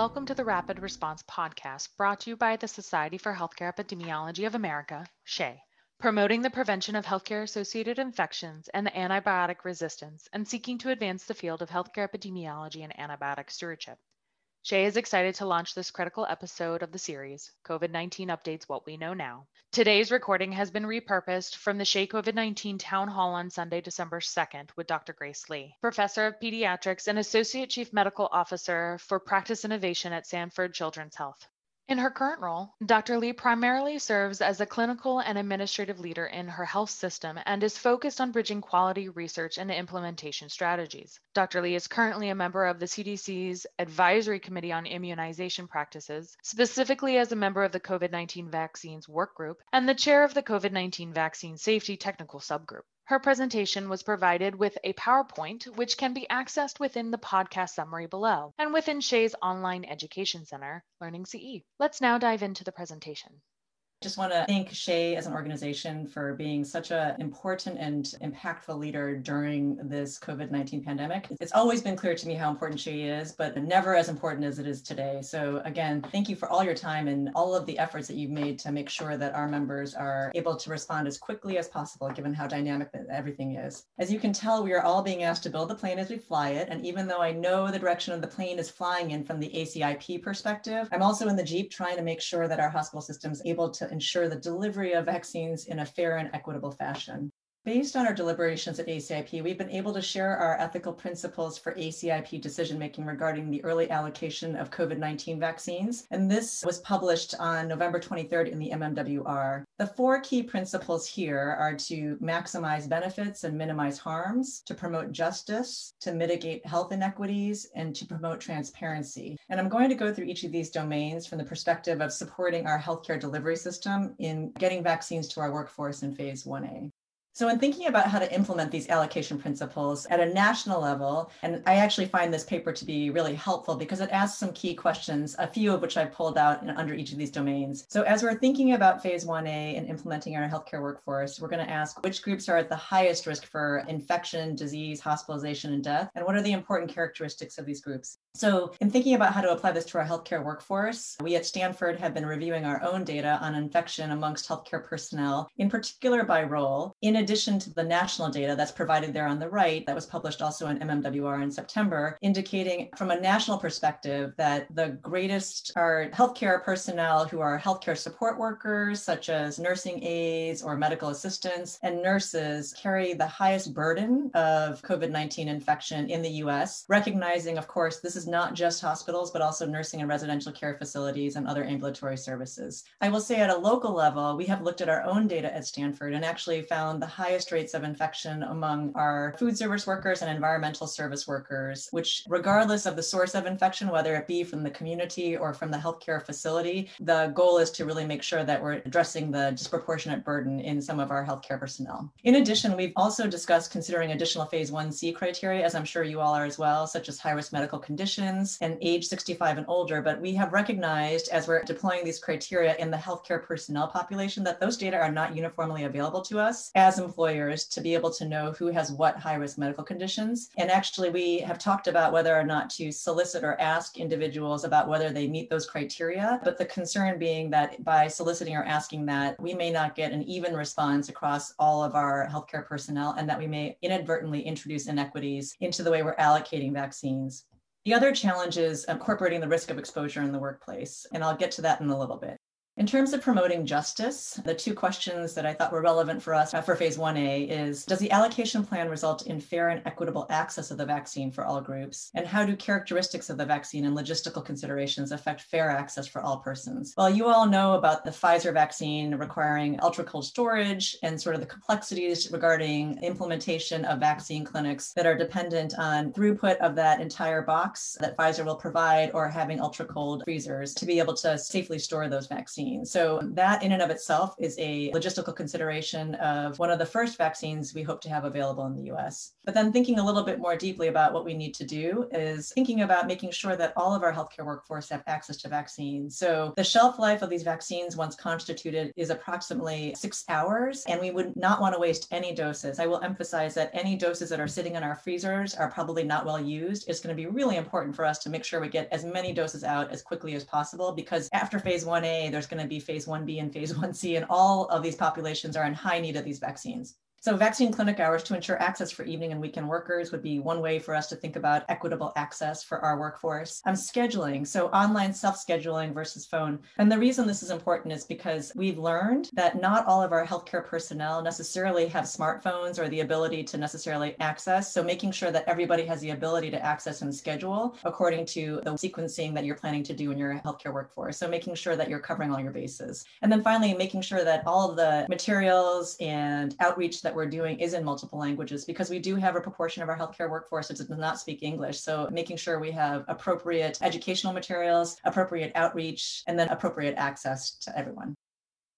Welcome to the Rapid Response Podcast, brought to you by the Society for Healthcare Epidemiology of America, SHEA, promoting the prevention of healthcare associated infections and the antibiotic resistance, and seeking to advance the field of healthcare epidemiology and antibiotic stewardship. SHEA is excited to launch this critical episode of the series, COVID 19 Updates What We Know Now. Today's recording has been repurposed from the SHEA COVID 19 Town Hall on Sunday, December 2nd, with Dr. Grace Lee, Professor of Pediatrics and Associate Chief Medical Officer for Practice Innovation at Stanford Children's Health. In her current role, Dr. Lee primarily serves as a clinical and administrative leader in her health system and is focused on bridging quality research and implementation strategies. Dr. Lee is currently a member of the CDC's Advisory Committee on Immunization Practices, specifically as a member of the COVID 19 Vaccines Work Group and the chair of the COVID 19 Vaccine Safety Technical Subgroup. Her presentation was provided with a PowerPoint, which can be accessed within the podcast summary below and within SHEA's online education center, Learning CE. Let's now dive into the presentation just want to thank SHEA as an organization for being such an important and impactful leader during this COVID 19 pandemic. It's always been clear to me how important SHEA is, but never as important as it is today. So, again, thank you for all your time and all of the efforts that you've made to make sure that our members are able to respond as quickly as possible, given how dynamic everything is. As you can tell, we are all being asked to build the plane as we fly it. And even though I know the direction of the plane is flying in from the ACIP perspective, I'm also in the Jeep trying to make sure that our hospital system is able to ensure the delivery of vaccines in a fair and equitable fashion. Based on our deliberations at ACIP, we've been able to share our ethical principles for ACIP decision making regarding the early allocation of COVID 19 vaccines. And this was published on November 23rd in the MMWR. The four key principles here are to maximize benefits and minimize harms, to promote justice, to mitigate health inequities, and to promote transparency. And I'm going to go through each of these domains from the perspective of supporting our healthcare delivery system in getting vaccines to our workforce in phase 1A. So, in thinking about how to implement these allocation principles at a national level, and I actually find this paper to be really helpful because it asks some key questions, a few of which I've pulled out under each of these domains. So, as we're thinking about phase 1A and implementing our healthcare workforce, we're going to ask which groups are at the highest risk for infection, disease, hospitalization, and death, and what are the important characteristics of these groups. So, in thinking about how to apply this to our healthcare workforce, we at Stanford have been reviewing our own data on infection amongst healthcare personnel, in particular by role, in addition to the national data that's provided there on the right, that was published also in MMWR in September, indicating from a national perspective that the greatest are healthcare personnel who are healthcare support workers, such as nursing aides or medical assistants, and nurses carry the highest burden of COVID 19 infection in the US, recognizing, of course, this is is not just hospitals, but also nursing and residential care facilities and other ambulatory services. I will say at a local level, we have looked at our own data at Stanford and actually found the highest rates of infection among our food service workers and environmental service workers, which, regardless of the source of infection, whether it be from the community or from the healthcare facility, the goal is to really make sure that we're addressing the disproportionate burden in some of our healthcare personnel. In addition, we've also discussed considering additional phase 1C criteria, as I'm sure you all are as well, such as high risk medical conditions and age 65 and older, but we have recognized as we're deploying these criteria in the healthcare personnel population that those data are not uniformly available to us as employers to be able to know who has what high risk medical conditions. And actually, we have talked about whether or not to solicit or ask individuals about whether they meet those criteria. But the concern being that by soliciting or asking that, we may not get an even response across all of our healthcare personnel and that we may inadvertently introduce inequities into the way we're allocating vaccines. The other challenge is incorporating the risk of exposure in the workplace, and I'll get to that in a little bit. In terms of promoting justice, the two questions that I thought were relevant for us uh, for phase 1A is Does the allocation plan result in fair and equitable access of the vaccine for all groups? And how do characteristics of the vaccine and logistical considerations affect fair access for all persons? Well, you all know about the Pfizer vaccine requiring ultra cold storage and sort of the complexities regarding implementation of vaccine clinics that are dependent on throughput of that entire box that Pfizer will provide or having ultra cold freezers to be able to safely store those vaccines vaccine. So that in and of itself is a logistical consideration of one of the first vaccines we hope to have available in the US. But then thinking a little bit more deeply about what we need to do is thinking about making sure that all of our healthcare workforce have access to vaccines. So the shelf life of these vaccines once constituted is approximately six hours, and we would not want to waste any doses. I will emphasize that any doses that are sitting in our freezers are probably not well used. It's going to be really important for us to make sure we get as many doses out as quickly as possible because after phase 1A, there's going to be phase 1B and phase 1C, and all of these populations are in high need of these vaccines. So vaccine clinic hours to ensure access for evening and weekend workers would be one way for us to think about equitable access for our workforce. I'm scheduling, so online self-scheduling versus phone. And the reason this is important is because we've learned that not all of our healthcare personnel necessarily have smartphones or the ability to necessarily access. So making sure that everybody has the ability to access and schedule according to the sequencing that you're planning to do in your healthcare workforce. So making sure that you're covering all your bases. And then finally, making sure that all of the materials and outreach that that we're doing is in multiple languages because we do have a proportion of our healthcare workforce that does not speak English. So making sure we have appropriate educational materials, appropriate outreach, and then appropriate access to everyone.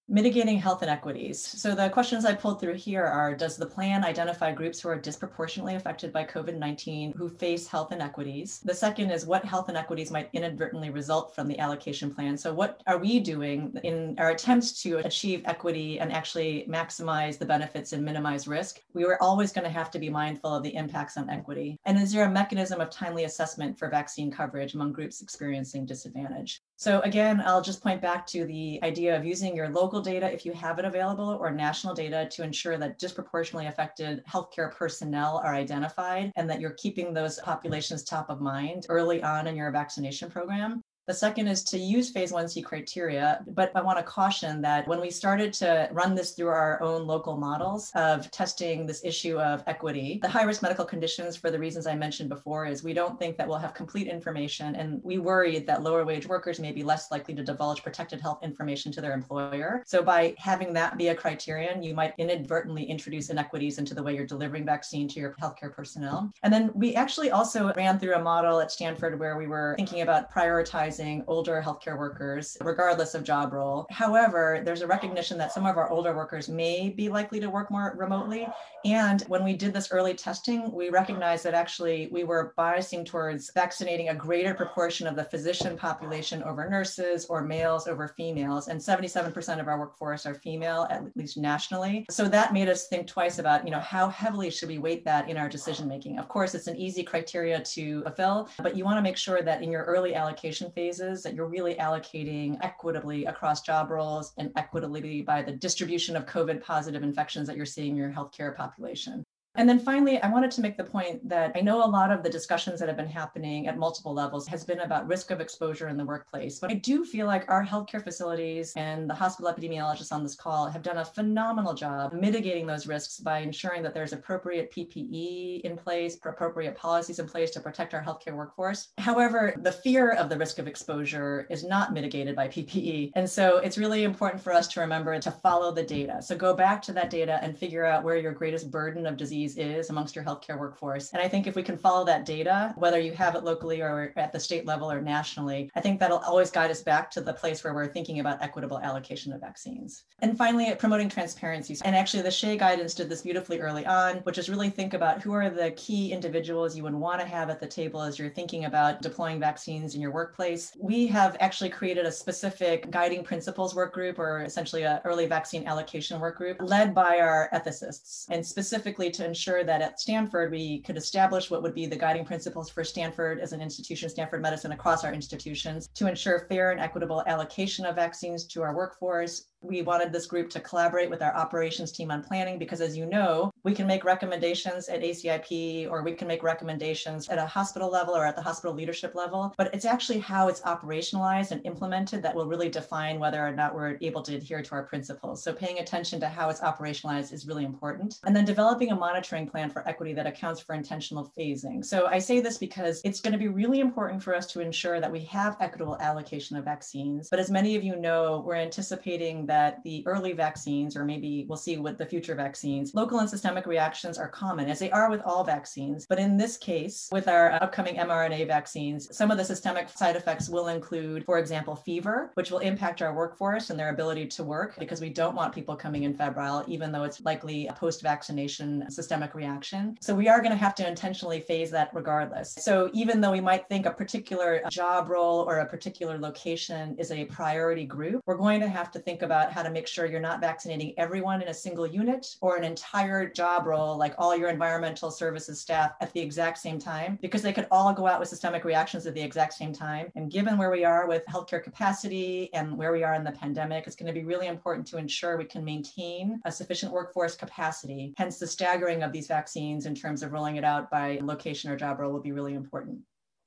Mitigating health inequities. So the questions I pulled through here are Does the plan identify groups who are disproportionately affected by COVID 19 who face health inequities? The second is What health inequities might inadvertently result from the allocation plan? So, what are we doing in our attempts to achieve equity and actually maximize the benefits and minimize risk? We were always going to have to be mindful of the impacts on equity. And is there a mechanism of timely assessment for vaccine coverage among groups experiencing disadvantage? So again, I'll just point back to the idea of using your local data if you have it available or national data to ensure that disproportionately affected healthcare personnel are identified and that you're keeping those populations top of mind early on in your vaccination program. The second is to use phase 1C criteria, but I want to caution that when we started to run this through our own local models of testing this issue of equity, the high risk medical conditions, for the reasons I mentioned before, is we don't think that we'll have complete information. And we worried that lower wage workers may be less likely to divulge protected health information to their employer. So by having that be a criterion, you might inadvertently introduce inequities into the way you're delivering vaccine to your healthcare personnel. And then we actually also ran through a model at Stanford where we were thinking about prioritizing older healthcare workers, regardless of job role. However, there's a recognition that some of our older workers may be likely to work more remotely. And when we did this early testing, we recognized that actually we were biasing towards vaccinating a greater proportion of the physician population over nurses or males over females. And 77% of our workforce are female, at least nationally. So that made us think twice about, you know, how heavily should we weight that in our decision making? Of course, it's an easy criteria to fulfill, but you want to make sure that in your early allocation phase, phases that you're really allocating equitably across job roles and equitably by the distribution of COVID positive infections that you're seeing in your healthcare population. And then finally, I wanted to make the point that I know a lot of the discussions that have been happening at multiple levels has been about risk of exposure in the workplace. But I do feel like our healthcare facilities and the hospital epidemiologists on this call have done a phenomenal job mitigating those risks by ensuring that there's appropriate PPE in place, appropriate policies in place to protect our healthcare workforce. However, the fear of the risk of exposure is not mitigated by PPE. And so it's really important for us to remember to follow the data. So go back to that data and figure out where your greatest burden of disease disease is amongst your healthcare workforce. And I think if we can follow that data, whether you have it locally or at the state level or nationally, I think that'll always guide us back to the place where we're thinking about equitable allocation of vaccines. And finally, promoting transparency. And actually, the SHEA guidance did this beautifully early on, which is really think about who are the key individuals you would want to have at the table as you're thinking about deploying vaccines in your workplace. We have actually created a specific guiding principles work group, or essentially an early vaccine allocation work group, led by our ethicists, and specifically to ensure that at Stanford, we could establish what would be the guiding principles for Stanford as an institution, Stanford Medicine across our institutions, to ensure fair and equitable allocation of vaccines to our workforce, we wanted this group to collaborate with our operations team on planning because, as you know, we can make recommendations at ACIP or we can make recommendations at a hospital level or at the hospital leadership level. But it's actually how it's operationalized and implemented that will really define whether or not we're able to adhere to our principles. So, paying attention to how it's operationalized is really important. And then developing a monitoring plan for equity that accounts for intentional phasing. So, I say this because it's going to be really important for us to ensure that we have equitable allocation of vaccines. But as many of you know, we're anticipating that the early vaccines, or maybe we'll see with the future vaccines, local and systemic reactions are common, as they are with all vaccines. But in this case, with our upcoming mRNA vaccines, some of the systemic side effects will include, for example, fever, which will impact our workforce and their ability to work because we don't want people coming in febrile, even though it's likely a post vaccination systemic reaction. So we are going to have to intentionally phase that regardless. So even though we might think a particular job role or a particular location is a priority group, we're going to have to think about how to make sure you're not vaccinating everyone in a single unit or an entire job role, like all your environmental services staff at the exact same time, because they could all go out with systemic reactions at the exact same time. And given where we are with healthcare capacity and where we are in the pandemic, it's going to be really important to ensure we can maintain a sufficient workforce capacity. Hence, the staggering of these vaccines in terms of rolling it out by location or job role will be really important.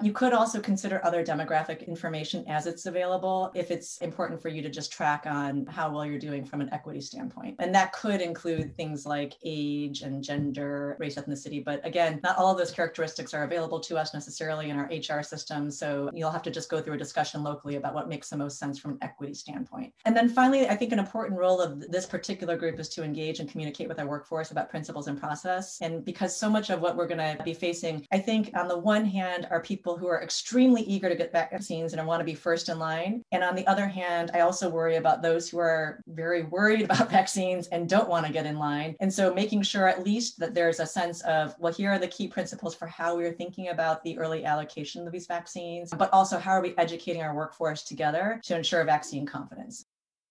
You could also consider other demographic information as it's available if it's important for you to just track on how well you're doing from an equity standpoint. And that could include things like age and gender, race, ethnicity. But again, not all of those characteristics are available to us necessarily in our HR system. So you'll have to just go through a discussion locally about what makes the most sense from an equity standpoint. And then finally, I think an important role of this particular group is to engage and communicate with our workforce about principles and process. And because so much of what we're going to be facing, I think on the one hand, are people people who are extremely eager to get vaccines and want to be first in line. And on the other hand, I also worry about those who are very worried about vaccines and don't want to get in line. And so making sure at least that there's a sense of, well, here are the key principles for how we're thinking about the early allocation of these vaccines, but also how are we educating our workforce together to ensure vaccine confidence.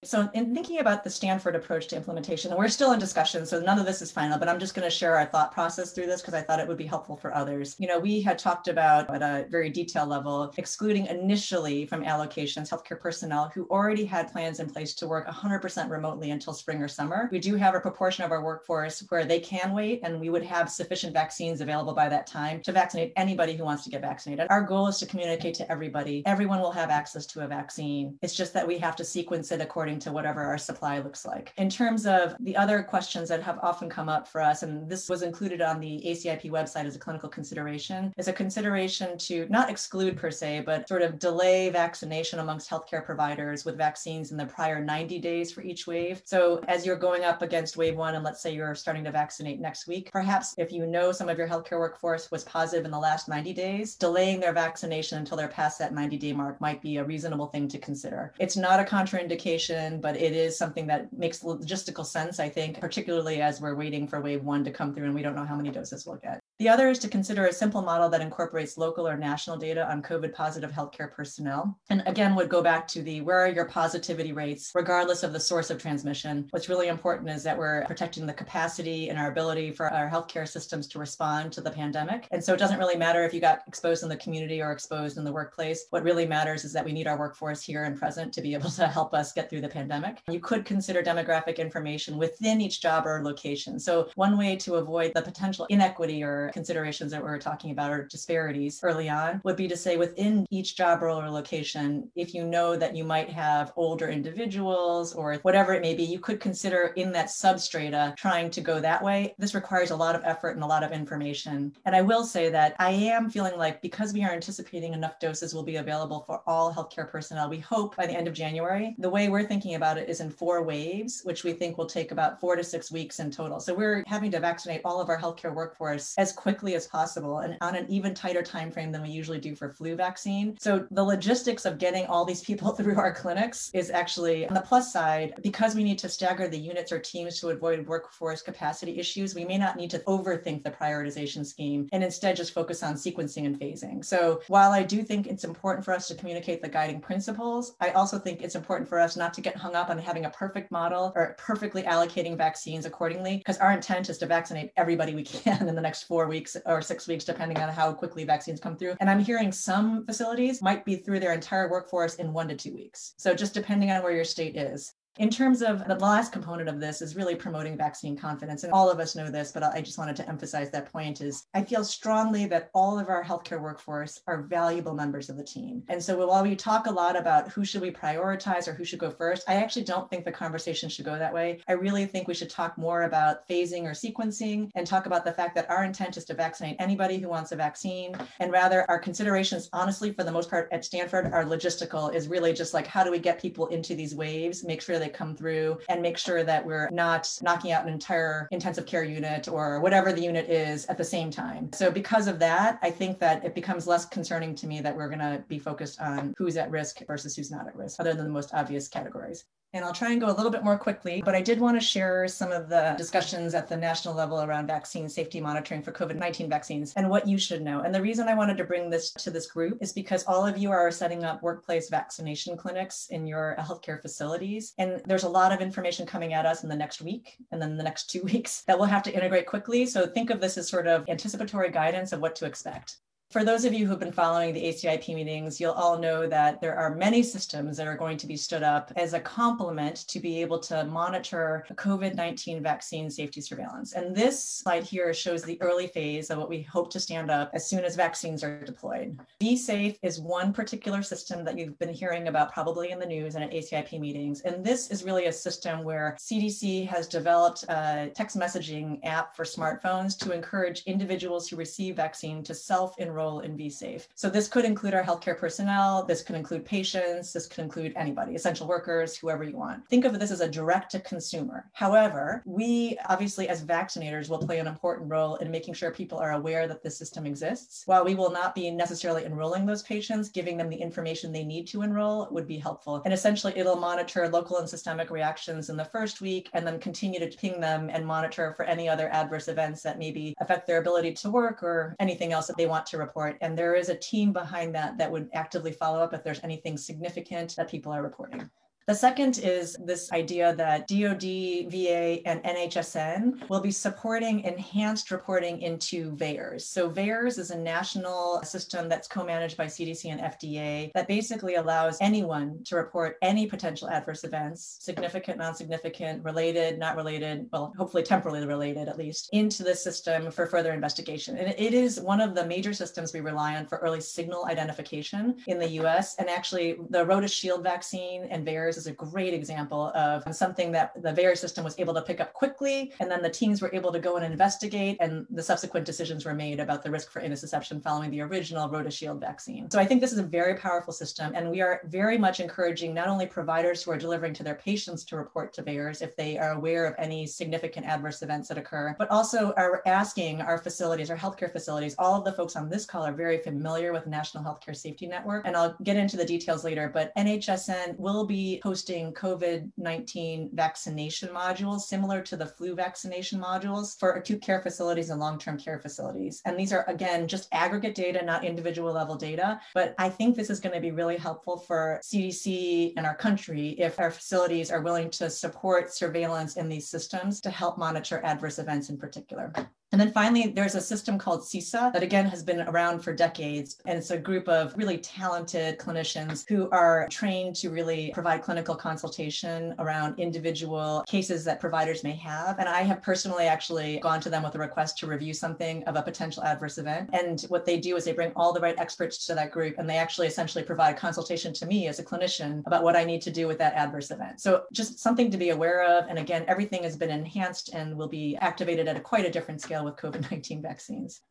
So, in thinking about the Stanford approach to implementation, and we're still in discussion, so none of this is final, but I'm just going to share our thought process through this because I thought it would be helpful for others. You know, we had talked about at a very detailed level excluding initially from allocations healthcare personnel who already had plans in place to work 100% remotely until spring or summer. We do have a proportion of our workforce where they can wait, and we would have sufficient vaccines available by that time to vaccinate anybody who wants to get vaccinated. Our goal is to communicate to everybody. Everyone will have access to a vaccine. It's just that we have to sequence it according according to whatever our supply looks like. In terms of the other questions that have often come up for us, and this was included on the ACIP website as a clinical consideration, is a consideration to not exclude per se, but sort of delay vaccination amongst healthcare providers with vaccines in the prior 90 days for each wave. So as you're going up against wave one, and let's say you're starting to vaccinate next week, perhaps if you know some of your healthcare workforce was positive in the last 90 days, delaying their vaccination until they're past that 90 day mark might be a reasonable thing to consider. It's not a contraindication but it is something that makes logistical sense, I think, particularly as we're waiting for wave one to come through and we don't know how many doses we'll get. The other is to consider a simple model that incorporates local or national data on COVID positive healthcare personnel. And again, would go back to the where are your positivity rates, regardless of the source of transmission. What's really important is that we're protecting the capacity and our ability for our healthcare systems to respond to the pandemic. And so it doesn't really matter if you got exposed in the community or exposed in the workplace. What really matters is that we need our workforce here and present to be able to help us get through the pandemic. You could consider demographic information within each job or location. So one way to avoid the potential inequity or considerations that we are talking about or disparities early on would be to say within each job role or location, if you know that you might have older individuals or whatever it may be, you could consider in that substrata trying to go that way. This requires a lot of effort and a lot of information. And I will say that I am feeling like because we are anticipating enough doses will be available for all healthcare personnel, we hope by the end of January. The way we're thinking about it is in four waves, which we think will take about four to six weeks in total. So we're having to vaccinate all of our healthcare workforce as quickly as possible and on an even tighter time frame than we usually do for flu vaccine. So the logistics of getting all these people through our clinics is actually on the plus side because we need to stagger the units or teams to avoid workforce capacity issues. We may not need to overthink the prioritization scheme and instead just focus on sequencing and phasing. So while I do think it's important for us to communicate the guiding principles, I also think it's important for us not to get hung up on having a perfect model or perfectly allocating vaccines accordingly because our intent is to vaccinate everybody we can in the next four weeks or six weeks, depending on how quickly vaccines come through. And I'm hearing some facilities might be through their entire workforce in one to two weeks. So just depending on where your state is. In terms of the last component of this is really promoting vaccine confidence. And all of us know this, but I just wanted to emphasize that point is I feel strongly that all of our healthcare workforce are valuable members of the team. And so while we talk a lot about who should we prioritize or who should go first, I actually don't think the conversation should go that way. I really think we should talk more about phasing or sequencing and talk about the fact that our intent is to vaccinate anybody who wants a vaccine. And rather our considerations, honestly, for the most part at Stanford are logistical is really just like how do we get people into these waves, make sure they come through and make sure that we're not knocking out an entire intensive care unit or whatever the unit is at the same time. So because of that, I think that it becomes less concerning to me that we're going to be focused on who's at risk versus who's not at risk, other than the most obvious categories. And I'll try and go a little bit more quickly, but I did want to share some of the discussions at the national level around vaccine safety monitoring for COVID 19 vaccines and what you should know. And the reason I wanted to bring this to this group is because all of you are setting up workplace vaccination clinics in your healthcare facilities. And there's a lot of information coming at us in the next week and then the next two weeks that we'll have to integrate quickly. So think of this as sort of anticipatory guidance of what to expect. For those of you who've been following the ACIP meetings, you'll all know that there are many systems that are going to be stood up as a complement to be able to monitor COVID 19 vaccine safety surveillance. And this slide here shows the early phase of what we hope to stand up as soon as vaccines are deployed. V-Safe is one particular system that you've been hearing about probably in the news and at ACIP meetings. And this is really a system where CDC has developed a text messaging app for smartphones to encourage individuals who receive vaccine to self enroll enroll in VSafe. So this could include our healthcare personnel, this could include patients, this could include anybody, essential workers, whoever you want. Think of this as a direct to consumer. However, we obviously as vaccinators will play an important role in making sure people are aware that this system exists. While we will not be necessarily enrolling those patients, giving them the information they need to enroll would be helpful. And essentially it'll monitor local and systemic reactions in the first week and then continue to ping them and monitor for any other adverse events that maybe affect their ability to work or anything else that they want to report. And there is a team behind that that would actively follow up if there's anything significant that people are reporting. The second is this idea that DoD, VA, and NHSN will be supporting enhanced reporting into VAERS. So VAERS is a national system that's co-managed by CDC and FDA that basically allows anyone to report any potential adverse events, significant, non-significant, related, not related, well, hopefully temporally related at least, into the system for further investigation. And it is one of the major systems we rely on for early signal identification in the US. And actually the RotaShield vaccine and VAERS is a great example of something that the VAERS system was able to pick up quickly, and then the teams were able to go and investigate, and the subsequent decisions were made about the risk for intussusception following the original RotaShield vaccine. So I think this is a very powerful system, and we are very much encouraging not only providers who are delivering to their patients to report to VAERS if they are aware of any significant adverse events that occur, but also are asking our facilities, our healthcare facilities, all of the folks on this call are very familiar with National Healthcare Safety Network, and I'll get into the details later, but NHSN will be hosting COVID 19 vaccination modules similar to the flu vaccination modules for acute care facilities and long term care facilities. And these are, again, just aggregate data, not individual level data. But I think this is going to be really helpful for CDC and our country if our facilities are willing to support surveillance in these systems to help monitor adverse events in particular. And then finally, there's a system called CISA that again has been around for decades. And it's a group of really talented clinicians who are trained to really provide clinical consultation around individual cases that providers may have. And I have personally actually gone to them with a request to review something of a potential adverse event. And what they do is they bring all the right experts to that group and they actually essentially provide consultation to me as a clinician about what I need to do with that adverse event. So just something to be aware of. And again, everything has been enhanced and will be activated at a quite a different scale with COVID 19 vaccines.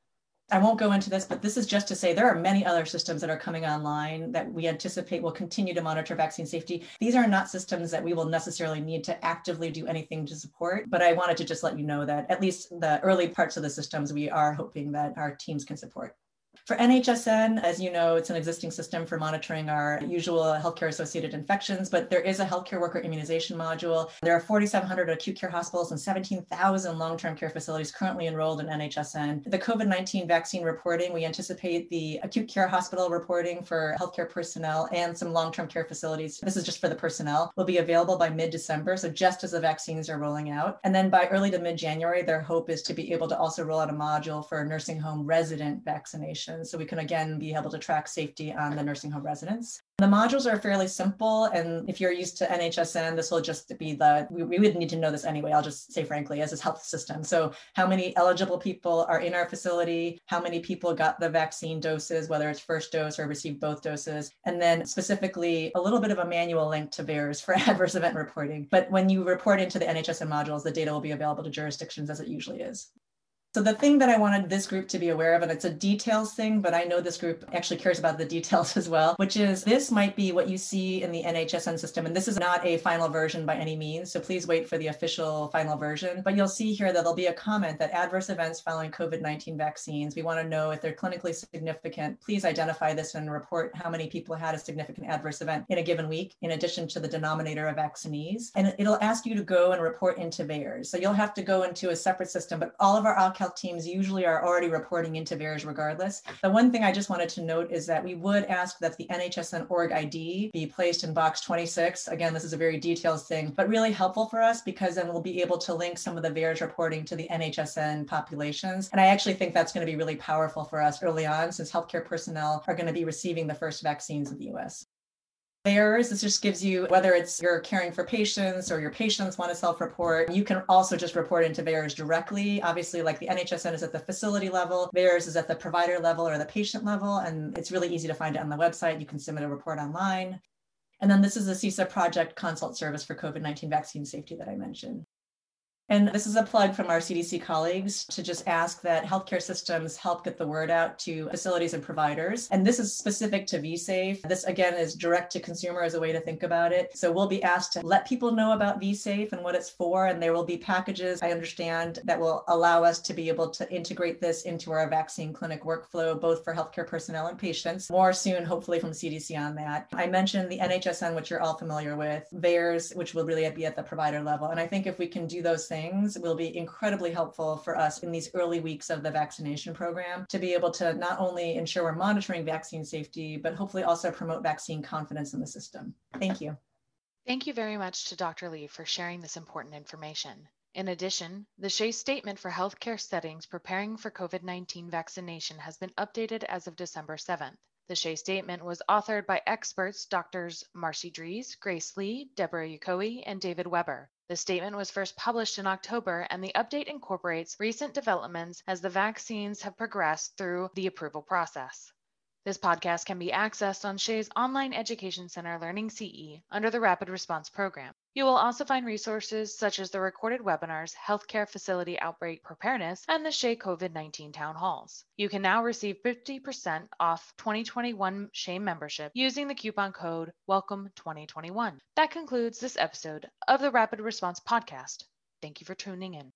I won't go into this, but this is just to say there are many other systems that are coming online that we anticipate will continue to monitor vaccine safety. These are not systems that we will necessarily need to actively do anything to support, but I wanted to just let you know that at least the early parts of the systems we are hoping that our teams can support. For NHSN, as you know, it's an existing system for monitoring our usual healthcare associated infections, but there is a healthcare worker immunization module. There are 4,700 acute care hospitals and 17,000 long term care facilities currently enrolled in NHSN. The COVID 19 vaccine reporting, we anticipate the acute care hospital reporting for healthcare personnel and some long term care facilities. This is just for the personnel, will be available by mid December. So just as the vaccines are rolling out. And then by early to mid January, their hope is to be able to also roll out a module for nursing home resident vaccination so we can again be able to track safety on the nursing home residents. The modules are fairly simple. And if you're used to NHSN, this will just be the, we, we would need to know this anyway. I'll just say frankly, as a health system. So how many eligible people are in our facility? How many people got the vaccine doses, whether it's first dose or received both doses? And then specifically a little bit of a manual link to VAERS for adverse event reporting. But when you report into the NHSN modules, the data will be available to jurisdictions as it usually is. So the thing that I wanted this group to be aware of, and it's a details thing, but I know this group actually cares about the details as well, which is this might be what you see in the NHSN system. And this is not a final version by any means. So please wait for the official final version. But you'll see here that there'll be a comment that adverse events following COVID-19 vaccines, we want to know if they're clinically significant. Please identify this and report how many people had a significant adverse event in a given week, in addition to the denominator of vaccinees. And it'll ask you to go and report into VAERS. So you'll have to go into a separate system, but all of our health teams usually are already reporting into VAERS regardless. The one thing I just wanted to note is that we would ask that the NHSN org ID be placed in box 26. Again, this is a very detailed thing, but really helpful for us because then we'll be able to link some of the VAERS reporting to the NHSN populations. And I actually think that's going to be really powerful for us early on since healthcare personnel are going to be receiving the first vaccines in the US. VAERS. This just gives you whether it's you're caring for patients or your patients want to self-report. You can also just report into VAERS directly. Obviously, like the NHSN is at the facility level, VAERS is at the provider level or the patient level, and it's really easy to find it on the website. You can submit a report online. And then this is the CISA project consult service for COVID-19 vaccine safety that I mentioned. And this is a plug from our CDC colleagues to just ask that healthcare systems help get the word out to facilities and providers. And this is specific to vSafe. This again is direct to consumer as a way to think about it. So we'll be asked to let people know about vSafe and what it's for. And there will be packages, I understand, that will allow us to be able to integrate this into our vaccine clinic workflow, both for healthcare personnel and patients. More soon, hopefully, from CDC on that. I mentioned the NHSN, which you're all familiar with, VAERS, which will really be at the provider level. And I think if we can do those things will be incredibly helpful for us in these early weeks of the vaccination program to be able to not only ensure we're monitoring vaccine safety, but hopefully also promote vaccine confidence in the system. Thank you. Thank you very much to Dr. Lee for sharing this important information. In addition, the SHEA statement for healthcare settings preparing for COVID 19 vaccination has been updated as of December 7th. The SHEA statement was authored by experts Drs. Marci Drees, Grace Lee, Deborah Yokoe, and David Weber. The statement was first published in October, and the update incorporates recent developments as the vaccines have progressed through the approval process. This podcast can be accessed on SHEA's online education center Learning CE under the Rapid Response Program. You will also find resources such as the recorded webinars, Healthcare Facility Outbreak Preparedness, and the SHEA COVID 19 Town Halls. You can now receive 50% off 2021 SHEA membership using the coupon code WELCOME2021. That concludes this episode of the Rapid Response Podcast. Thank you for tuning in.